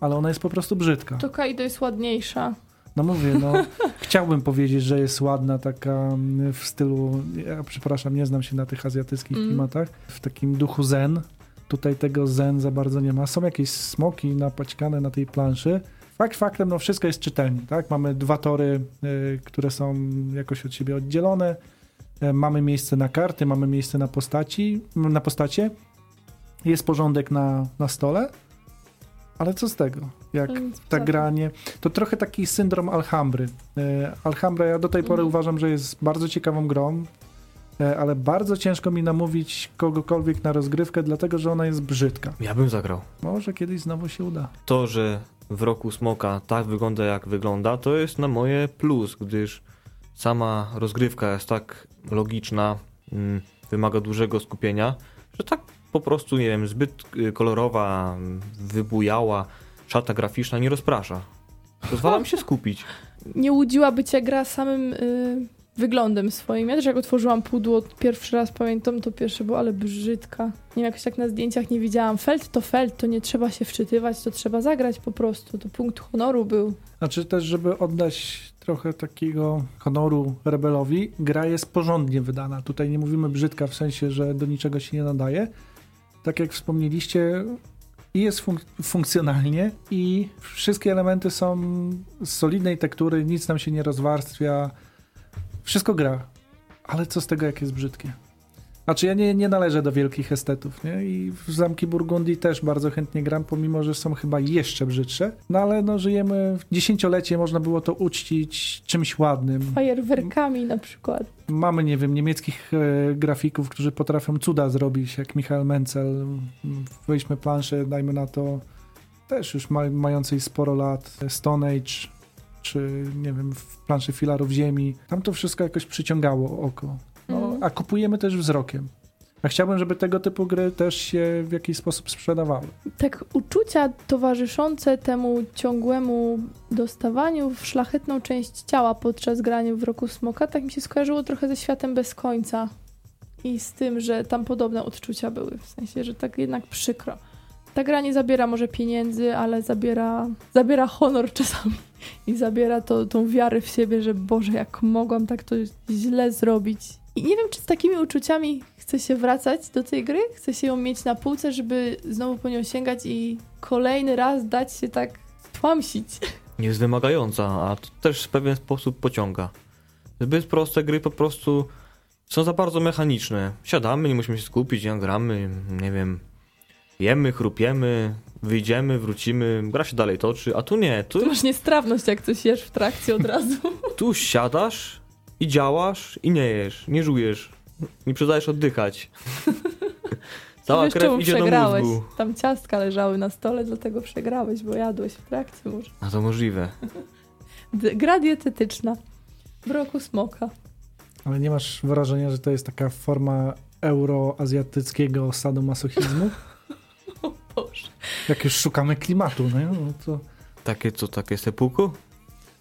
ale ona jest po prostu brzydka. Tokaido jest ładniejsza. No mówię, no chciałbym powiedzieć, że jest ładna taka mm, w stylu, ja przepraszam, nie znam się na tych azjatyckich mm. klimatach, w takim duchu zen, Tutaj tego zen za bardzo nie ma. Są jakieś smoki napaćkane na tej planszy. Fakt faktem, no wszystko jest czytelnie, tak? Mamy dwa tory, y, które są jakoś od siebie oddzielone. Y, mamy miejsce na karty, mamy miejsce na postaci, na postacie. Jest porządek na, na stole. Ale co z tego? Jak ta granie. To trochę taki syndrom Alhambry. Y, Alhambra ja do tej pory mm. uważam, że jest bardzo ciekawą grą. E, ale bardzo ciężko mi namówić kogokolwiek na rozgrywkę, dlatego że ona jest brzydka. Ja bym zagrał. Może kiedyś znowu się uda. To, że w roku Smoka tak wygląda jak wygląda, to jest na moje plus, gdyż sama rozgrywka jest tak logiczna, mm, wymaga dużego skupienia, że tak po prostu, nie wiem, zbyt y, kolorowa, wybujała, szata graficzna nie rozprasza. Pozwala mi się skupić. Nie łudziłaby cię gra samym... Yy wyglądem swoim. Ja też jak otworzyłam pudło, pierwszy raz pamiętam, to pierwsze było, ale brzydka. Nie wiem, jakoś tak na zdjęciach nie widziałam. Felt to felt, to nie trzeba się wczytywać, to trzeba zagrać po prostu. To punkt honoru był. Znaczy też, żeby oddać trochę takiego honoru rebelowi, gra jest porządnie wydana. Tutaj nie mówimy brzydka w sensie, że do niczego się nie nadaje. Tak jak wspomnieliście, i jest funk funkcjonalnie i wszystkie elementy są z solidnej tektury, nic nam się nie rozwarstwia, wszystko gra, ale co z tego, jak jest brzydkie? Znaczy ja nie, nie należę do wielkich estetów, nie? I w Zamki Burgundii też bardzo chętnie gram, pomimo, że są chyba jeszcze brzydsze. No ale no żyjemy w dziesięciolecie, można było to uczcić czymś ładnym. Fajerwerkami na przykład. Mamy, nie wiem, niemieckich e, grafików, którzy potrafią cuda zrobić, jak Michael Menzel. Weźmy planszę, dajmy na to też już ma, mającej sporo lat. Stone Age, czy nie wiem, w planszy filarów ziemi. Tam to wszystko jakoś przyciągało oko. No, mm. A kupujemy też wzrokiem. A chciałbym, żeby tego typu gry też się w jakiś sposób sprzedawały. Tak, uczucia towarzyszące temu ciągłemu dostawaniu w szlachetną część ciała podczas grania w roku smoka, tak mi się skojarzyło trochę ze światem bez końca. I z tym, że tam podobne odczucia były. W sensie, że tak jednak przykro. Ta gra nie zabiera może pieniędzy, ale zabiera, zabiera honor czasami i zabiera to, tą wiarę w siebie, że Boże, jak mogłam tak to źle zrobić. I nie wiem, czy z takimi uczuciami chcę się wracać do tej gry, chcę się ją mieć na półce, żeby znowu po nią sięgać i kolejny raz dać się tak tłamsić. Jest wymagająca, a to też w pewien sposób pociąga. Zbyt proste gry po prostu są za bardzo mechaniczne. Siadamy, nie musimy się skupić, nie gramy, nie wiem, jemy, chrupiemy, wyjdziemy, wrócimy, gra się dalej toczy, a tu nie. Tu, Tu masz niestrawność, jak coś jesz w trakcie od razu. tu siadasz i działasz i nie jesz, nie żujesz, nie przestajesz oddychać. Cała Wiesz, krew idzie do przegrałeś? mózgu. Tam ciastka leżały na stole, dlatego przegrałeś, bo jadłeś w trakcie może. A to możliwe. Gra dietetyczna. W roku smoka. Ale nie masz wrażenia, że to jest taka forma euroazjatyckiego sadomasochizmu? Boże. Jak już szukamy klimatu, no, no to... Takie co, takie sepuku?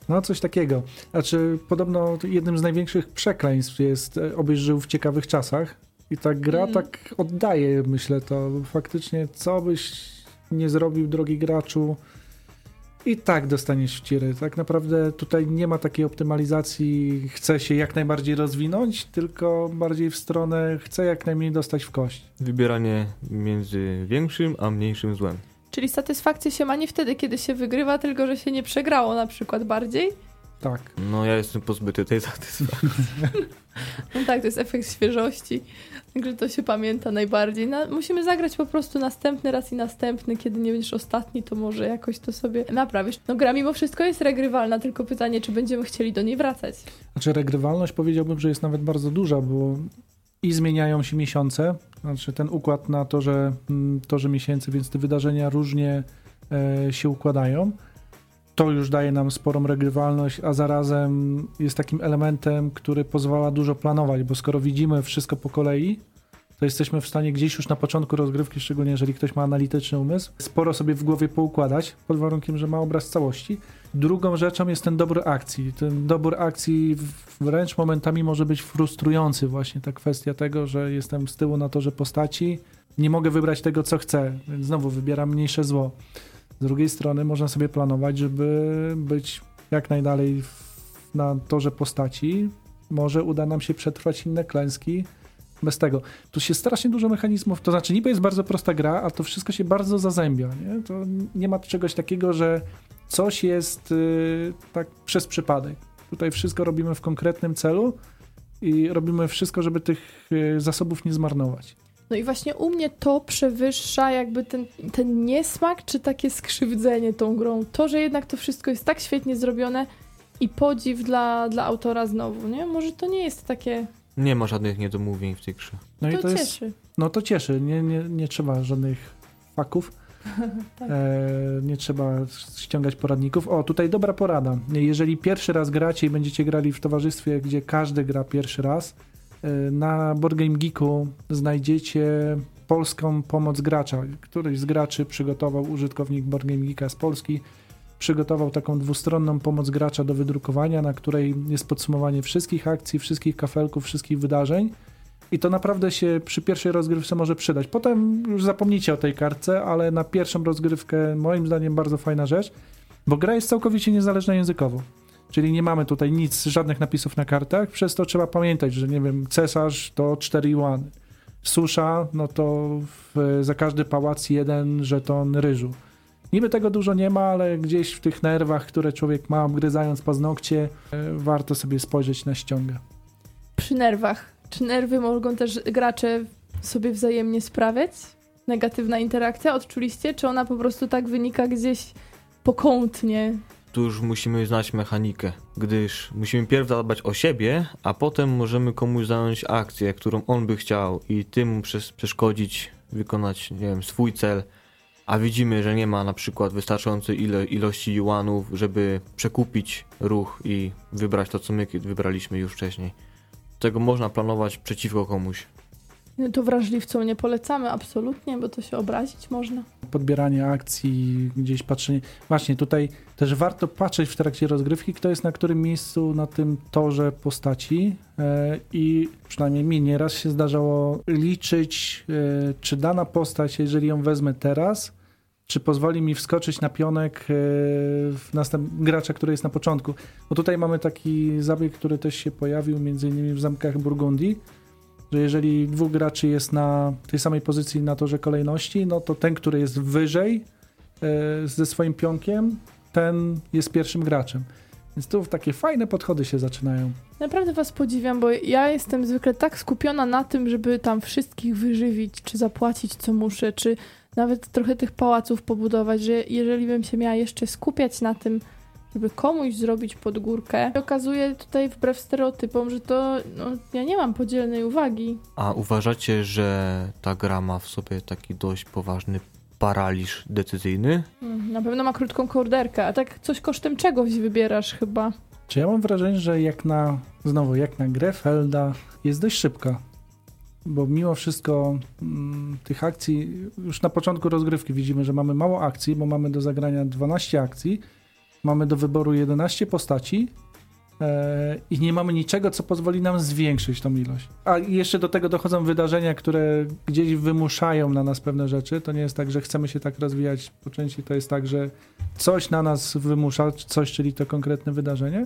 No, coś takiego. Znaczy, podobno jednym z największych przekleństw jest e, obyś żył w ciekawych czasach. I ta gra Mm. tak oddaje, myślę, to faktycznie, co byś nie zrobił, drogi graczu, i tak dostaniesz w ciry. Tak naprawdę tutaj nie ma takiej optymalizacji, chce się jak najbardziej rozwinąć, tylko bardziej w stronę, chce jak najmniej dostać w kość. Wybieranie między większym a mniejszym złem. Czyli satysfakcja się ma nie wtedy, kiedy się wygrywa, tylko że się nie przegrało na przykład bardziej. Tak. No ja jestem pozbyty tej satysfakcji. No tak, to jest efekt świeżości. Także to się pamięta najbardziej. Na, musimy zagrać po prostu następny raz i następny. Kiedy nie będziesz ostatni, to może jakoś to sobie naprawisz. No gra mimo wszystko jest regrywalna, tylko pytanie, czy będziemy chcieli do niej wracać. Znaczy regrywalność powiedziałbym, że jest nawet bardzo duża, bo i zmieniają się miesiące, znaczy ten układ na to, że mm, torze miesięcy, więc te wydarzenia różnie e, się układają. To już daje nam sporą regrywalność, a zarazem jest takim elementem, który pozwala dużo planować, bo skoro widzimy wszystko po kolei, to jesteśmy w stanie gdzieś już na początku rozgrywki, szczególnie jeżeli ktoś ma analityczny umysł, sporo sobie w głowie poukładać, pod warunkiem, że ma obraz całości. Drugą rzeczą jest ten dobór akcji. Ten dobór akcji wręcz momentami może być frustrujący, właśnie ta kwestia tego, że jestem z tyłu na torze postaci, nie mogę wybrać tego, co chcę, więc znowu wybieram mniejsze zło. Z drugiej strony można sobie planować, żeby być jak najdalej na torze postaci. Może uda nam się przetrwać inne klęski bez tego. Tu się strasznie dużo mechanizmów, to znaczy niby jest bardzo prosta gra, a to wszystko się bardzo zazębia. Nie? To nie ma czegoś takiego, że coś jest y, tak przez przypadek. Tutaj wszystko robimy w konkretnym celu i robimy wszystko, żeby tych y, zasobów nie zmarnować. No i właśnie u mnie to przewyższa jakby ten, ten niesmak, czy takie skrzywdzenie tą grą. To, że jednak to wszystko jest tak świetnie zrobione i podziw dla, dla autora znowu, nie? Może to nie jest takie... Nie ma żadnych niedomówień w tej grze. No to, i to jest, cieszy. no to cieszy, nie, nie, nie trzeba żadnych faków, Tak. e, nie trzeba ściągać poradników. O, tutaj dobra porada. Jeżeli pierwszy raz gracie i będziecie grali w towarzystwie, gdzie każdy gra pierwszy raz, e, na Board Game Geeku znajdziecie polską pomoc gracza. Któryś z graczy przygotował, użytkownik Board Game Geeka z Polski, przygotował taką dwustronną pomoc gracza do wydrukowania, na której jest podsumowanie wszystkich akcji, wszystkich kafelków, wszystkich wydarzeń. I to naprawdę się przy pierwszej rozgrywce może przydać. Potem już zapomnijcie o tej kartce, ale na pierwszą rozgrywkę moim zdaniem bardzo fajna rzecz, bo gra jest całkowicie niezależna językowo. Czyli nie mamy tutaj nic, żadnych napisów na kartach, przez to trzeba pamiętać, że nie wiem, cesarz to 4 juany. Susza, no to w, za każdy pałac jeden żeton ryżu. Niby tego dużo nie ma, ale gdzieś w tych nerwach, które człowiek ma, obgryzając paznokcie, e, warto sobie spojrzeć na ściągę. Przy nerwach. Czy nerwy mogą też gracze sobie wzajemnie sprawiać? Negatywna interakcja, odczuliście? Czy ona po prostu tak wynika gdzieś pokątnie? Tu już musimy znać mechanikę, gdyż musimy pierw zadbać o siebie, a potem możemy komuś zająć akcję, którą on by chciał i tym przes- przeszkodzić, wykonać, nie wiem, swój cel, a widzimy, że nie ma na przykład wystarczającej ile, ilości juanów, żeby przekupić ruch i wybrać to, co my wybraliśmy już wcześniej. Tego można planować przeciwko komuś. To wrażliwcom nie polecamy absolutnie, bo to się obrazić można. Podbieranie akcji, gdzieś patrzenie. Właśnie tutaj też warto patrzeć w trakcie rozgrywki, kto jest na którym miejscu na tym torze postaci e, i przynajmniej mi nieraz się zdarzało liczyć, e, czy dana postać, jeżeli ją wezmę teraz, czy pozwoli mi wskoczyć na pionek e, w następ... gracza, który jest na początku. Bo tutaj mamy taki zabieg, który też się pojawił między innymi w zamkach Burgundii, że jeżeli dwóch graczy jest na tej samej pozycji na torze kolejności, no to ten, który jest wyżej e, ze swoim pionkiem, ten jest pierwszym graczem. Więc tu takie fajne podchody się zaczynają. Naprawdę was podziwiam, bo ja jestem zwykle tak skupiona na tym, żeby tam wszystkich wyżywić, czy zapłacić co muszę, czy nawet trochę tych pałaców pobudować, że jeżeli bym się miała jeszcze skupiać na tym, żeby komuś zrobić podgórkę, okazuje tutaj wbrew stereotypom, że to no, ja nie mam podzielnej uwagi. A uważacie, że ta gra ma w sobie taki dość poważny paraliż decyzyjny? Mm, Na pewno ma krótką kołderkę, a tak coś kosztem czegoś wybierasz chyba. Czy ja mam wrażenie, że jak na, znowu, jak na grę Felda jest dość szybka. Bo mimo wszystko mm, tych akcji, już na początku rozgrywki widzimy, że mamy mało akcji, bo mamy do zagrania 12 akcji, mamy do wyboru 11 postaci e, i nie mamy niczego, co pozwoli nam zwiększyć tą ilość. A jeszcze do tego dochodzą wydarzenia, które gdzieś wymuszają na nas pewne rzeczy. To nie jest tak, że chcemy się tak rozwijać po części, to jest tak, że coś na nas wymusza, coś, czyli to konkretne wydarzenie.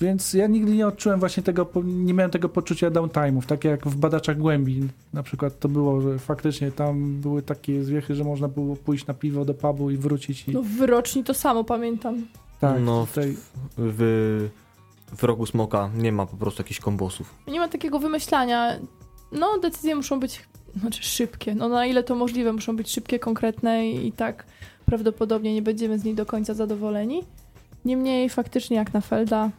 Więc ja nigdy nie odczułem właśnie tego, nie miałem tego poczucia downtime'ów, takie jak w Badaczach Głębi na przykład to było, że faktycznie tam były takie zwiechy, że można było pójść na piwo do pubu i wrócić i No w wyroczni to samo pamiętam. tak, no, w- tutaj W, w rogu smoka nie ma po prostu jakichś kombosów. Nie ma takiego wymyślania. No, decyzje muszą być znaczy szybkie. No, na ile to możliwe, muszą być szybkie, konkretne i, i tak prawdopodobnie nie będziemy z niej do końca zadowoleni. Niemniej faktycznie jak na Felda,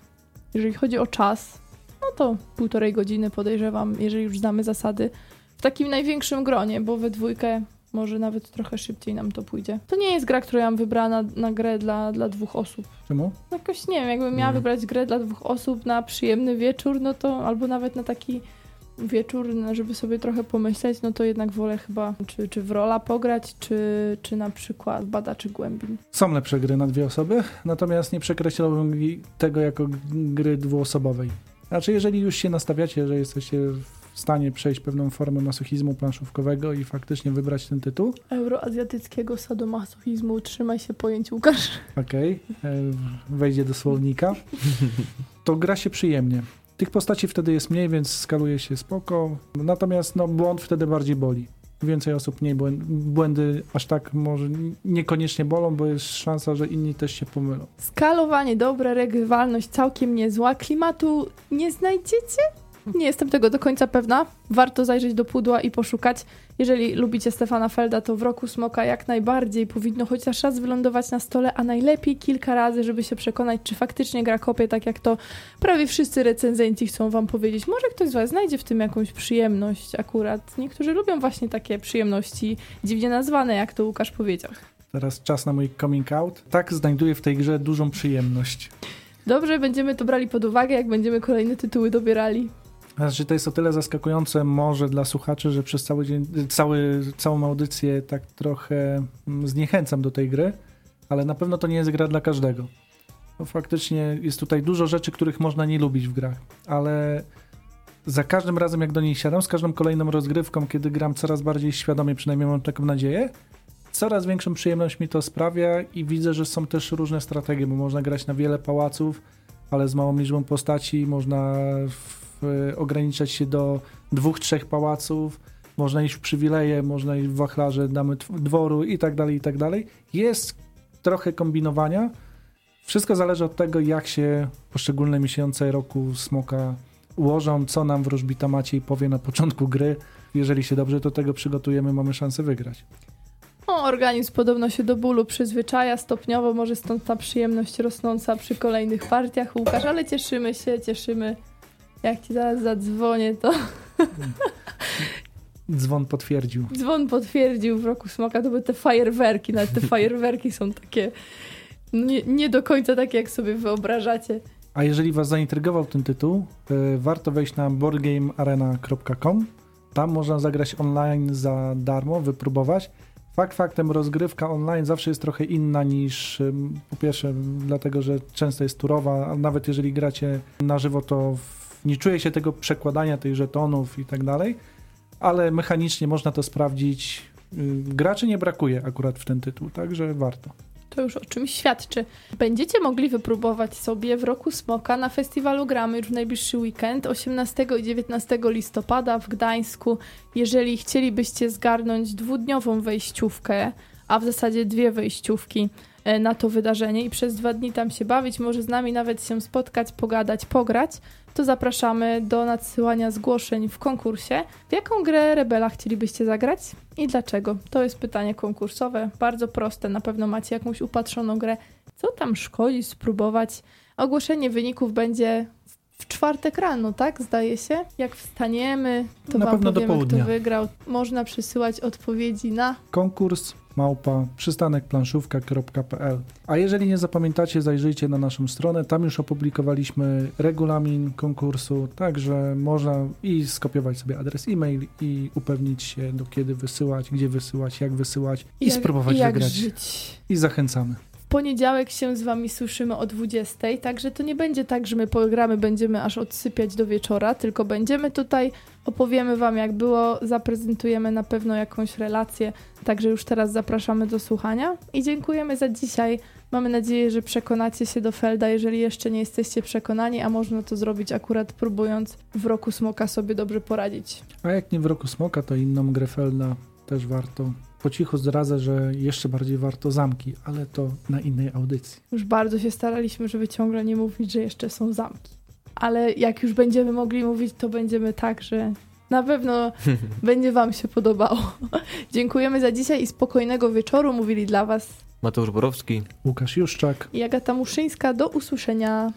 jeżeli chodzi o czas, no to półtorej godziny podejrzewam, jeżeli już znamy zasady, w takim największym gronie, bo we dwójkę może nawet trochę szybciej nam to pójdzie. To nie jest gra, którą ja mam wybrana na grę dla, dla dwóch osób. czemu? Jakoś nie wiem, jakbym miała Mm. wybrać grę dla dwóch osób na przyjemny wieczór, no to albo nawet na taki wieczór, żeby sobie trochę pomyśleć, no to jednak wolę chyba czy, czy w rola pograć, czy, czy na przykład badaczy głębin. Są lepsze gry na dwie osoby, natomiast nie przekreślałbym tego jako gry dwuosobowej. Znaczy, jeżeli już się nastawiacie, że jesteście w stanie przejść pewną formę masochizmu planszówkowego i faktycznie wybrać ten tytuł, Euroazjatyckiego sadomasochizmu, trzymaj się pojęć Łukasz. okej, e, wejdzie do słownika, to gra się przyjemnie. Tych postaci wtedy jest mniej, więc skaluje się spoko, natomiast no, błąd wtedy bardziej boli. Więcej osób mniej błędy, błędy aż tak może niekoniecznie bolą, bo jest szansa, że inni też się pomylą. Skalowanie dobre, regrywalność całkiem niezła. Klimatu nie znajdziecie? Nie jestem tego do końca pewna. Warto zajrzeć do pudła i poszukać. Jeżeli lubicie Stefana Felda, to w roku Smoka jak najbardziej powinno chociaż raz wylądować na stole, a najlepiej kilka razy, żeby się przekonać, czy faktycznie gra kopie, tak jak to prawie wszyscy recenzenci chcą wam powiedzieć. Może ktoś z was znajdzie w tym jakąś przyjemność akurat. Niektórzy lubią właśnie takie przyjemności dziwnie nazwane, jak to Łukasz powiedział. Teraz czas na mój coming out. Tak, znajduję w tej grze dużą przyjemność. Dobrze, będziemy to brali pod uwagę, jak będziemy kolejne tytuły dobierali. Znaczy, to jest o tyle zaskakujące może dla słuchaczy, że przez cały dzień, cały, całą audycję tak trochę mm, zniechęcam do tej gry, ale na pewno to nie jest gra dla każdego. Bo faktycznie jest tutaj dużo rzeczy, których można nie lubić w grach, ale za każdym razem jak do niej siadam, z każdą kolejną rozgrywką, kiedy gram coraz bardziej świadomie, przynajmniej mam taką nadzieję, coraz większą przyjemność mi to sprawia i widzę, że są też różne strategie, bo można grać na wiele pałaców, ale z małą liczbą postaci, można w, ograniczać się do dwóch, trzech pałaców, można iść w przywileje, można iść w wachlarze, damy dworu i tak dalej, i tak dalej. Jest trochę kombinowania. Wszystko zależy od tego, jak się poszczególne miesiące roku smoka ułożą, co nam wróżbita Maciej powie na początku gry. Jeżeli się dobrze do tego przygotujemy, mamy szansę wygrać. O, organizm podobno się do bólu przyzwyczaja stopniowo, może stąd ta przyjemność rosnąca przy kolejnych partiach, Łukasz, ale cieszymy się, cieszymy. Jak ci zaraz zadzwonię, to Dzwon potwierdził. dzwon potwierdził w roku smoka, to były te fajerwerki, nawet te fajerwerki są takie no nie, nie do końca takie, jak sobie wyobrażacie. A jeżeli Was zaintrygował ten tytuł, y, warto wejść na boardgamearena.com. Tam można zagrać online za darmo, wypróbować. Fakt faktem, rozgrywka online zawsze jest trochę inna niż po pierwsze, dlatego że często jest turowa, a nawet jeżeli gracie na żywo, to w, nie czuje się tego przekładania tych żetonów i tak dalej, ale mechanicznie można to sprawdzić. Y, Graczy nie brakuje akurat w ten tytuł, także warto. To już o czymś świadczy. Będziecie mogli wypróbować sobie w roku Smoka na festiwalu Gramy już w najbliższy weekend 18 i 19 listopada w Gdańsku. Jeżeli chcielibyście zgarnąć dwudniową wejściówkę, a w zasadzie dwie wejściówki e, na to wydarzenie i przez dwa dni tam się bawić, może z nami nawet się spotkać, pogadać, pograć, to zapraszamy do nadsyłania zgłoszeń w konkursie. W jaką grę Rebela chcielibyście zagrać i dlaczego? To jest pytanie konkursowe, bardzo proste. Na pewno macie jakąś upatrzoną grę. Co tam szkodzi spróbować? Ogłoszenie wyników będzie w czwartek rano, tak? Zdaje się. Jak wstaniemy, to Na wam pewno do powiemy, południa. kto wygrał. Można przysyłać odpowiedzi na Konkurs małpa przystanekplanszówka.pl A jeżeli nie zapamiętacie, zajrzyjcie na naszą stronę. Tam już opublikowaliśmy regulamin konkursu, także można i skopiować sobie adres e-mail i upewnić się do kiedy wysyłać, gdzie wysyłać, jak wysyłać i, jak, spróbować i jak wygrać. żyć. I zachęcamy. Poniedziałek się z wami słyszymy o 20, także to nie będzie tak, że my pogramy, będziemy aż odsypiać do wieczora, tylko będziemy tutaj, opowiemy wam jak było, zaprezentujemy na pewno jakąś relację, także już teraz zapraszamy do słuchania i dziękujemy za dzisiaj. Mamy nadzieję, że przekonacie się do Felda, jeżeli jeszcze nie jesteście przekonani, a można to zrobić akurat próbując w roku smoka sobie dobrze poradzić. A jak nie w roku smoka, to inną grę Felda też warto. Po cichu zdradzę, że jeszcze bardziej warto zamki, ale to na innej audycji. Już bardzo się staraliśmy, żeby ciągle nie mówić, że jeszcze są zamki. Ale jak już będziemy mogli mówić, to będziemy tak, że na pewno będzie Wam się podobało. Dziękujemy za dzisiaj i spokojnego wieczoru. Mówili dla Was Mateusz Borowski. Łukasz Juszczak. i Agata Muszyńska. Do usłyszenia.